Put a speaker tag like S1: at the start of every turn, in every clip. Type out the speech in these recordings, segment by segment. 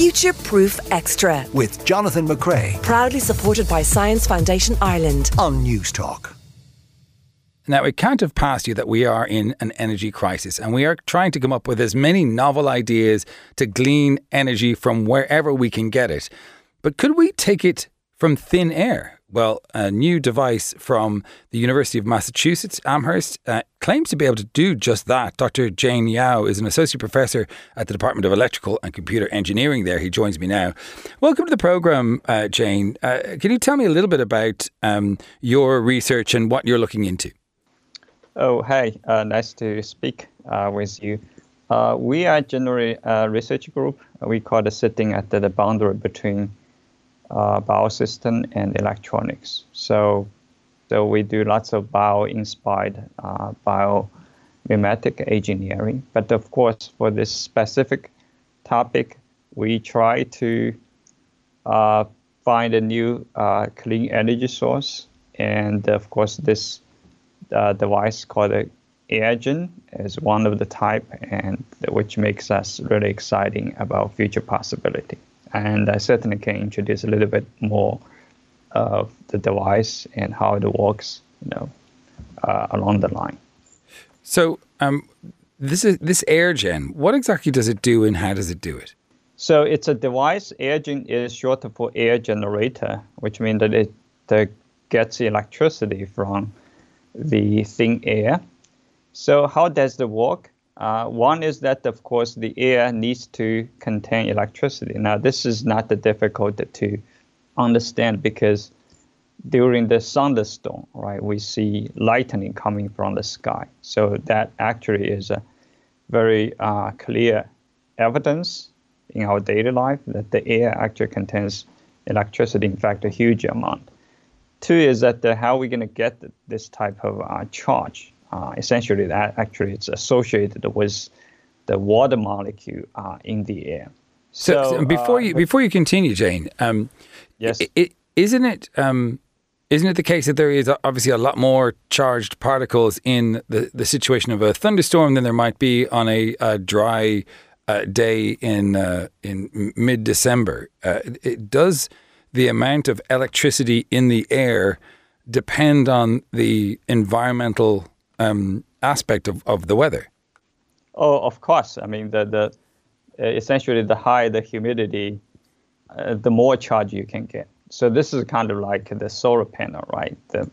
S1: Future Proof Extra.
S2: With Jonathan McCrea.
S1: Proudly supported by Science Foundation Ireland.
S2: On Newstalk.
S3: Now, it can't have passed you that we are in an energy crisis and we are trying to come up with as many novel ideas to glean energy from wherever we can get it. But could we take it from thin air? Well, a new device from the University of Massachusetts, Amherst, uh, claims to be able to do just that. Dr. Jun Yao is an associate professor at the Department of Electrical and Computer Engineering there. He joins me now. Welcome to the program, uh, Jun. Uh, can you tell me a little bit about um, your research and what you're looking into?
S4: Oh, hi. Uh, nice to speak uh, with you. Uh, we are generally a research group. We call it sitting at the, the boundary between uh, biosystem and electronics. So, so we do lots of bio-inspired uh, biomimetic engineering. But of course, for this specific topic, we try to uh, find a new uh, clean energy source. And of course, this uh, device called the Airgen is one of the type, and which makes us really exciting about future possibility and I certainly can introduce a little bit more of the device and how it works, you know, uh, along the line.
S3: So, um, this is this AirGen. What exactly does it do, and how does it do it?
S4: So it's a device. AirGen is short for air generator, which means that it uh, gets electricity from the thin air. So how does it work? Uh, one is that, of course, the air needs to contain electricity. Now, this is not that difficult to understand because during the thunderstorm, right, we see lightning coming from the sky. So that actually is a very uh, clear evidence in our daily life that the air actually contains electricity, in fact, a huge amount. Two is that uh, how are we going to get this type of uh, charge? Uh, essentially that actually it's associated with the water molecule uh, in the air.
S3: So, so, before uh, you before you continue, Jun, um,
S4: yes,
S3: it, it, isn't it um, isn't it the case that there is obviously a lot more charged particles in the, the situation of a thunderstorm than there might be on a, a dry uh, day in uh, in mid December? Uh, it does the amount of electricity in the air depend on the environmental um, aspect of, of the weather.
S4: Oh, of course. I mean, the, the uh, essentially the higher the humidity, uh, the more charge you can get. So this is kind of like the solar panel, right? The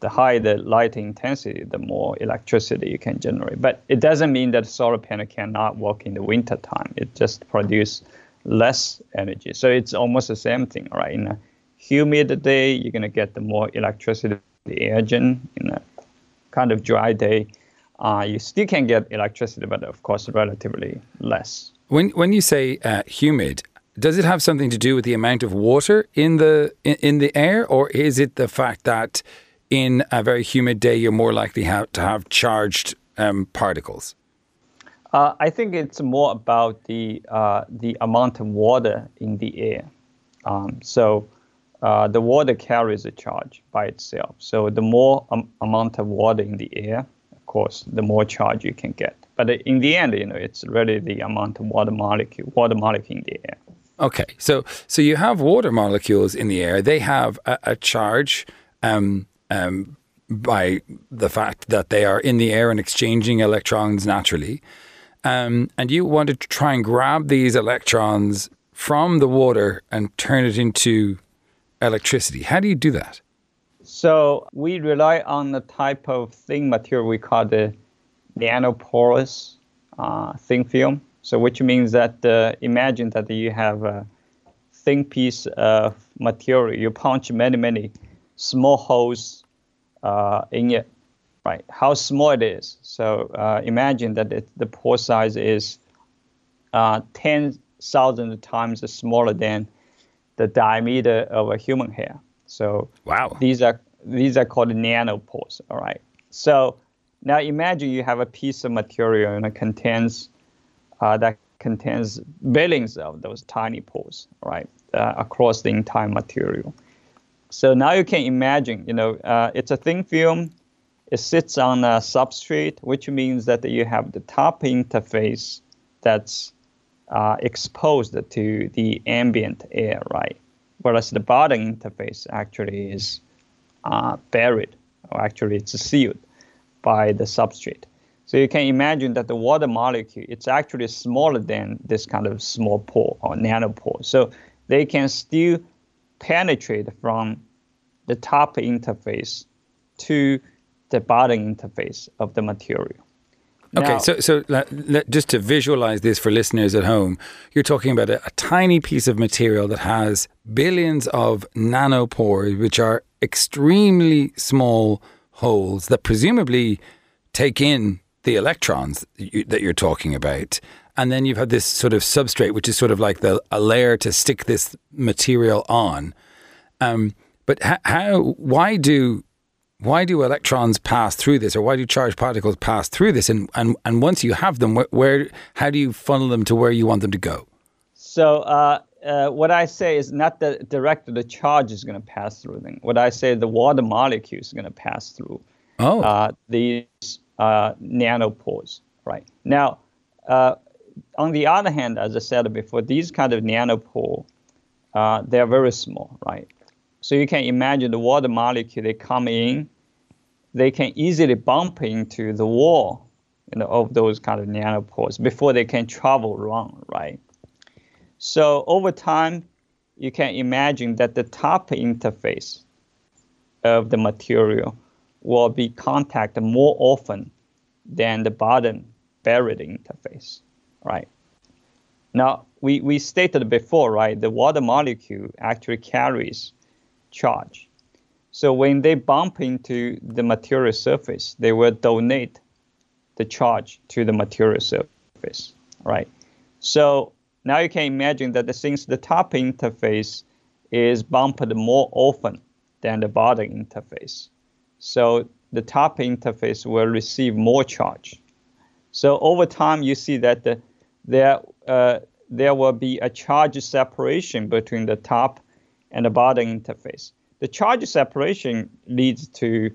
S4: the higher the light intensity, the more electricity you can generate. But it doesn't mean that solar panel cannot work in the winter time. It just produce less energy. So it's almost the same thing, right? In a humid day, you're gonna get the more electricity, the engine. In a kind of dry day, uh, you still can get electricity, but of course, relatively less.
S3: When when you say uh, humid, does it have something to do with the amount of water in the in, in, the air, or is it the fact that in a very humid day you're more likely have to have charged um, particles?
S4: Uh, I think it's more about the uh, the amount of water in the air. Um, so uh, the water carries a charge by itself. So the more um, amount of water in the air, of course, the more charge you can get. But in the end, you know, it's really the amount of water molecule, water molecule in the air.
S3: Okay, so so you have water molecules in the air. They have a, a charge um, um, by the fact that they are in the air and exchanging electrons naturally. Um, and you wanted to try and grab these electrons from the water and turn it into electricity. How do you do that?
S4: So we rely on the type of thin material we call the nanoporous uh, thin film. So which means that uh, imagine that you have a thin piece of material. You punch many many small holes uh, in it. Right? How small it is. So uh, imagine that it, the pore size is uh, ten thousand times smaller than the diameter of a human hair. So
S3: wow,
S4: these are these are called nanopores. All right. So now imagine you have a piece of material and it contains uh, that contains billions of those tiny pores, right, uh, across the entire material. So now you can imagine, you know, uh, it's a thin film. It sits on a substrate, which means that you have the top interface that's uh, exposed to the ambient air, right? Whereas the bottom interface actually is uh, buried, or actually it's sealed by the substrate. So you can imagine that the water molecule, it's actually smaller than this kind of small pore or nanopore. So they can still penetrate from the top interface to the bottom interface of the material.
S3: Okay,
S4: Now-
S3: so so let, let- just to visualize this for listeners at home, you're talking about a, a tiny piece of material that has billions of nanopores, which are extremely small holes that presumably take in the electrons that you- that you're talking about. And then you've had this sort of substrate, which is sort of like the a layer to stick this material on. Um, but how, how? Why do why do electrons pass through this, or why do charged particles pass through this? And and, and once you have them, where, where how do you funnel them to where you want them to go?
S4: So uh, uh, what I say is not that directly the charge is going to pass through them. What I say the water molecule is going to pass through
S3: Oh,
S4: uh, these uh, nanopores, right? Now, uh, on the other hand, as I said before, these kind of nanopore, uh, they're very small, right? So you can imagine the water molecule, they come in, they can easily bump into the wall you know, of those kind of nanopores before they can travel around, right? So over time, you can imagine that the top interface of the material will be contacted more often than the bottom buried interface, right? Now, we, we stated before, right, the water molecule actually carries charge. So when they bump into the material surface, they will donate the charge to the material surface, right? So now you can imagine that since the top interface is bumped more often than the bottom interface, so the top interface will receive more charge. So over time, you see that the, there uh, there will be a charge separation between the top and the bottom interface. The charge separation leads to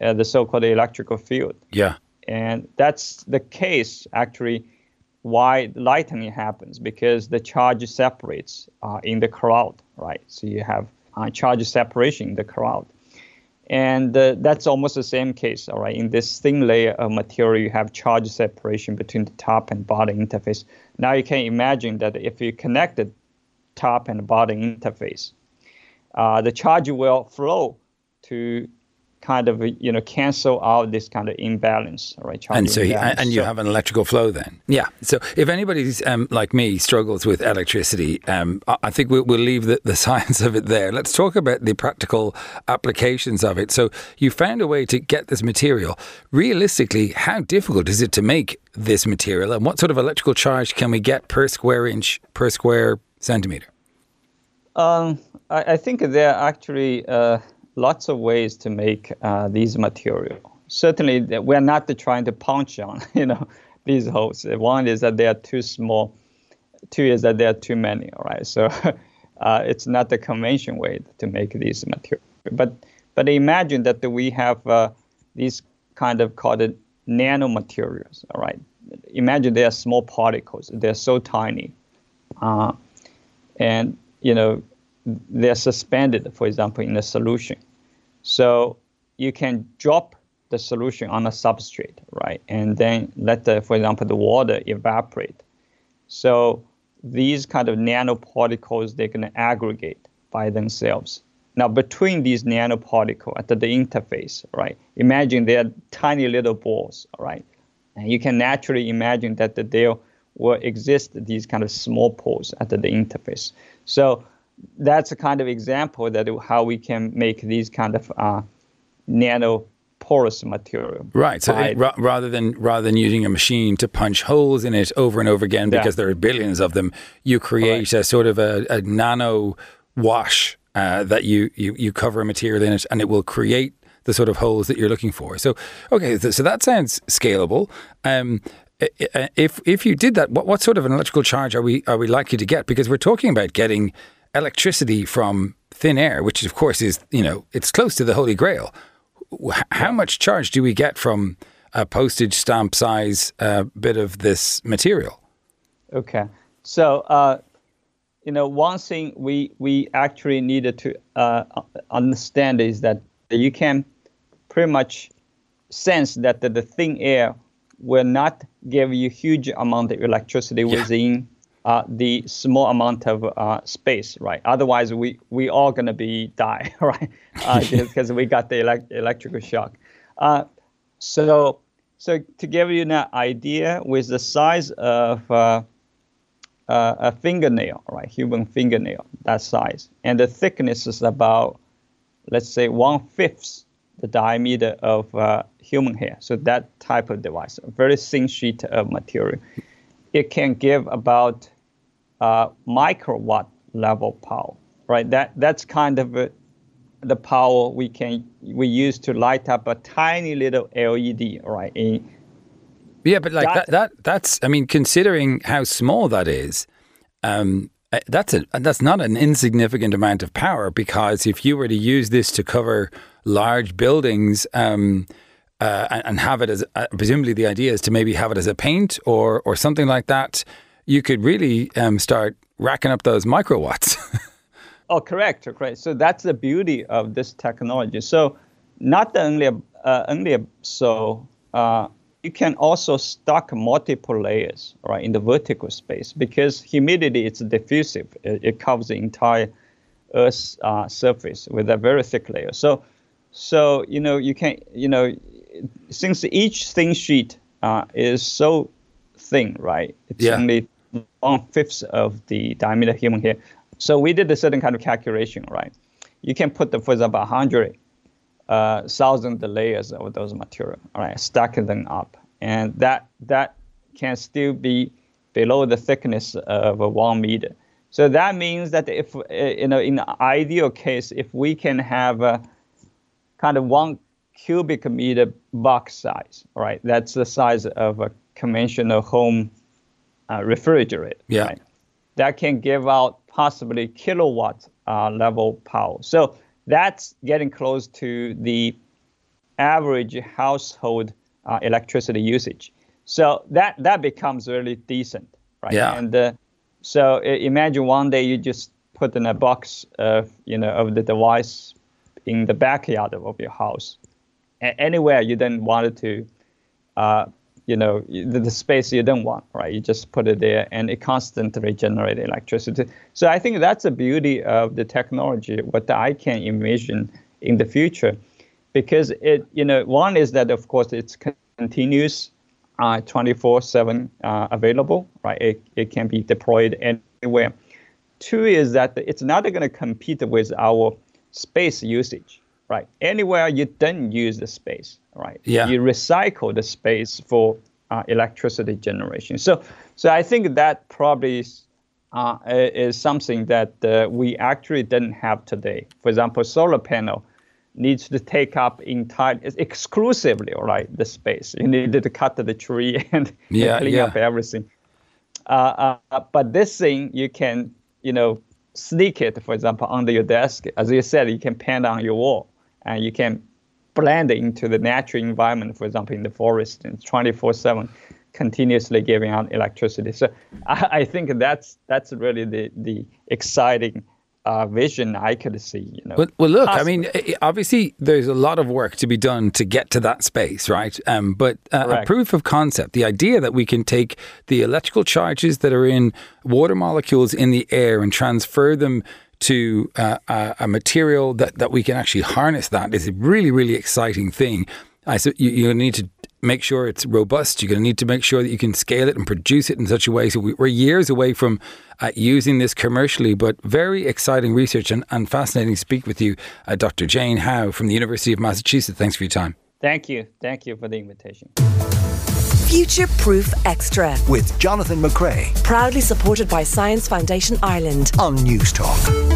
S4: uh, the so-called electrical field.
S3: yeah.
S4: And that's the case actually why lightning happens because the charge separates uh, in the cloud, right? So you have uh, charge separation in the cloud. And uh, that's almost the same case, all right? In this thin layer of material, you have charge separation between the top and bottom interface. Now you can imagine that if you connect the top and bottom interface, uh, the charge will flow to kind of you know cancel out this kind of imbalance, right Charge
S3: And so, he,
S4: imbalance.
S3: and you
S4: So-
S3: have an electrical flow then. Yeah. So, if anybody's um, like me struggles with electricity, um, I I think we'll, we'll leave the, the science of it there. Let's talk about the practical applications of it. So, you found a way to get this material. Realistically, how difficult is it to make this material, and what sort of electrical charge can we get per square inch per square centimeter?
S4: Um, I, I think there are actually uh, lots of ways to make uh, these material. Certainly, we're not trying to punch on, you know, these holes. One is that they are too small. Two is that there are too many. All right, so uh, it's not the convention way to make these material. But but imagine that we have uh, these kind of called nanomaterials. All right, imagine they are small particles. They're so tiny. Uh, and you know they're suspended, for example, in a solution. So you can drop the solution on a substrate, right, and then let the, for example, the water evaporate. So these kind of nanoparticles they're going to aggregate by themselves. Now between these nanoparticles at the interface, right? Imagine they're tiny little balls, right? And you can naturally imagine that the- there will exist these kind of small pores at the interface. So that's a kind of example that how we can make these kind of uh, nano porous material.
S3: Right. So, it, ra- rather than rather than using a machine to punch holes in it over and over again
S4: Yeah.
S3: because there are billions of them, you create a sort of a, a nano wash uh, that you, you you cover a material in it, and it will create the sort of holes that you're looking for. So, okay, so, that sounds scalable. Um, if if you did that, what, what sort of an electrical charge are we are we likely to get? Because we're talking about getting electricity from thin air, which of course is you know it's close to the holy grail. How much charge do we get from a postage stamp size uh, bit of this material?
S4: Okay. So, uh, you know, one thing we we actually needed to uh, understand is that you can pretty much sense that the, the thin air will not give you huge amount of electricity
S3: Yeah.
S4: within uh, the small amount of uh, space, right? Otherwise, we we all gonna be die, right? Uh, because we got the elect- electrical shock. Uh, so so to give you an idea, with the size of uh, uh, a fingernail, right, human fingernail, that size, and the thickness is about, let's say, one fifth the diameter of uh, human hair. So that type of device, a very thin sheet of material, it can give about uh, microwatt level power, right? That that's kind of uh, the power we can we use to light up a tiny little LED, right? In,
S3: Yeah, but like that,
S4: That-
S3: that that's I mean, considering how small that is, um, that's a that's not an insignificant amount of power because if you were to use this to cover large buildings, um, uh, and, and have it as uh, presumably the idea is to maybe have it as a paint or or something like that, you could really um, start racking up those microwatts.
S4: Oh, correct, correct. So that's the beauty of this technology. So not only uh, only so uh, you can also stack multiple layers right in the vertical space because humidity is diffusive. It, it covers the entire Earth's uh, surface with a very thick layer. So so you know you can you know since each thin sheet uh, is so thin, right? It's
S3: Yeah.
S4: only one fifth of the diameter human hair. So we did a certain kind of calculation, right? You can put, the, for example, 100 uh, thousand layers of those material, all right, stack them up, and that that can still be below the thickness of a one meter. So that means that if uh, you know, in the ideal case, if we can have a kind of one cubic meter box size, right? That's the size of a conventional home uh, refrigerator.
S3: Yeah.
S4: Right? That can give out possibly kilowatt uh, level power. So that's getting close to the average household uh, electricity usage. So that that becomes really decent, right?
S3: Yeah.
S4: And uh, so imagine one day you just put in a box of you know of the device in the backyard of your house, a- anywhere you then wanted to, uh, you know, the, the space you don't want, right? You just put it there, and it constantly generates electricity. So I think that's the beauty of the technology. What I can envision in the future, because it, you know, one is that of course it's continuous, uh, 24/7 uh, available, right? It, it can be deployed anywhere. Two is that it's not going to compete with our space usage, right? Anywhere you don't use the space, right?
S3: Yeah.
S4: You recycle the space for uh, electricity generation. So, so I think that probably is, uh, is something that uh, we actually didn't have today. For example, solar panel needs to take up entire exclusively, all right, the space. You need to cut the tree and
S3: Yeah,
S4: clean
S3: yeah.
S4: up everything. Uh, uh, but this thing you can, you know, sneak it, for example, under your desk. As you said, you can paint on your wall, and you can blend into the natural environment. For example, in the forest, and 24/7, continuously giving out electricity. So I, I think that's that's really the the exciting uh, vision I could see. You know.
S3: Well, well look, I mean, obviously, there's a lot of work to be done to get to that space, right? Um, but uh, a proof of concept, the idea that we can take the electrical charges that are in water molecules in the air and transfer them to uh, a, a material that, that we can actually harness that is a really, really exciting thing. I so you, you need to make sure it's robust. You're going to need to make sure that you can scale it and produce it in such a way. So we, we're years away from uh, using this commercially, but very exciting research and, and fascinating to speak with you, uh, Dr. Jun Yao from the University of Massachusetts. Thanks for your time.
S4: Thank you, thank you for the invitation.
S1: Future Proof Extra.
S2: with Jonathan McCrea
S1: Proudly supported by Science Foundation Ireland.
S2: on Newstalk.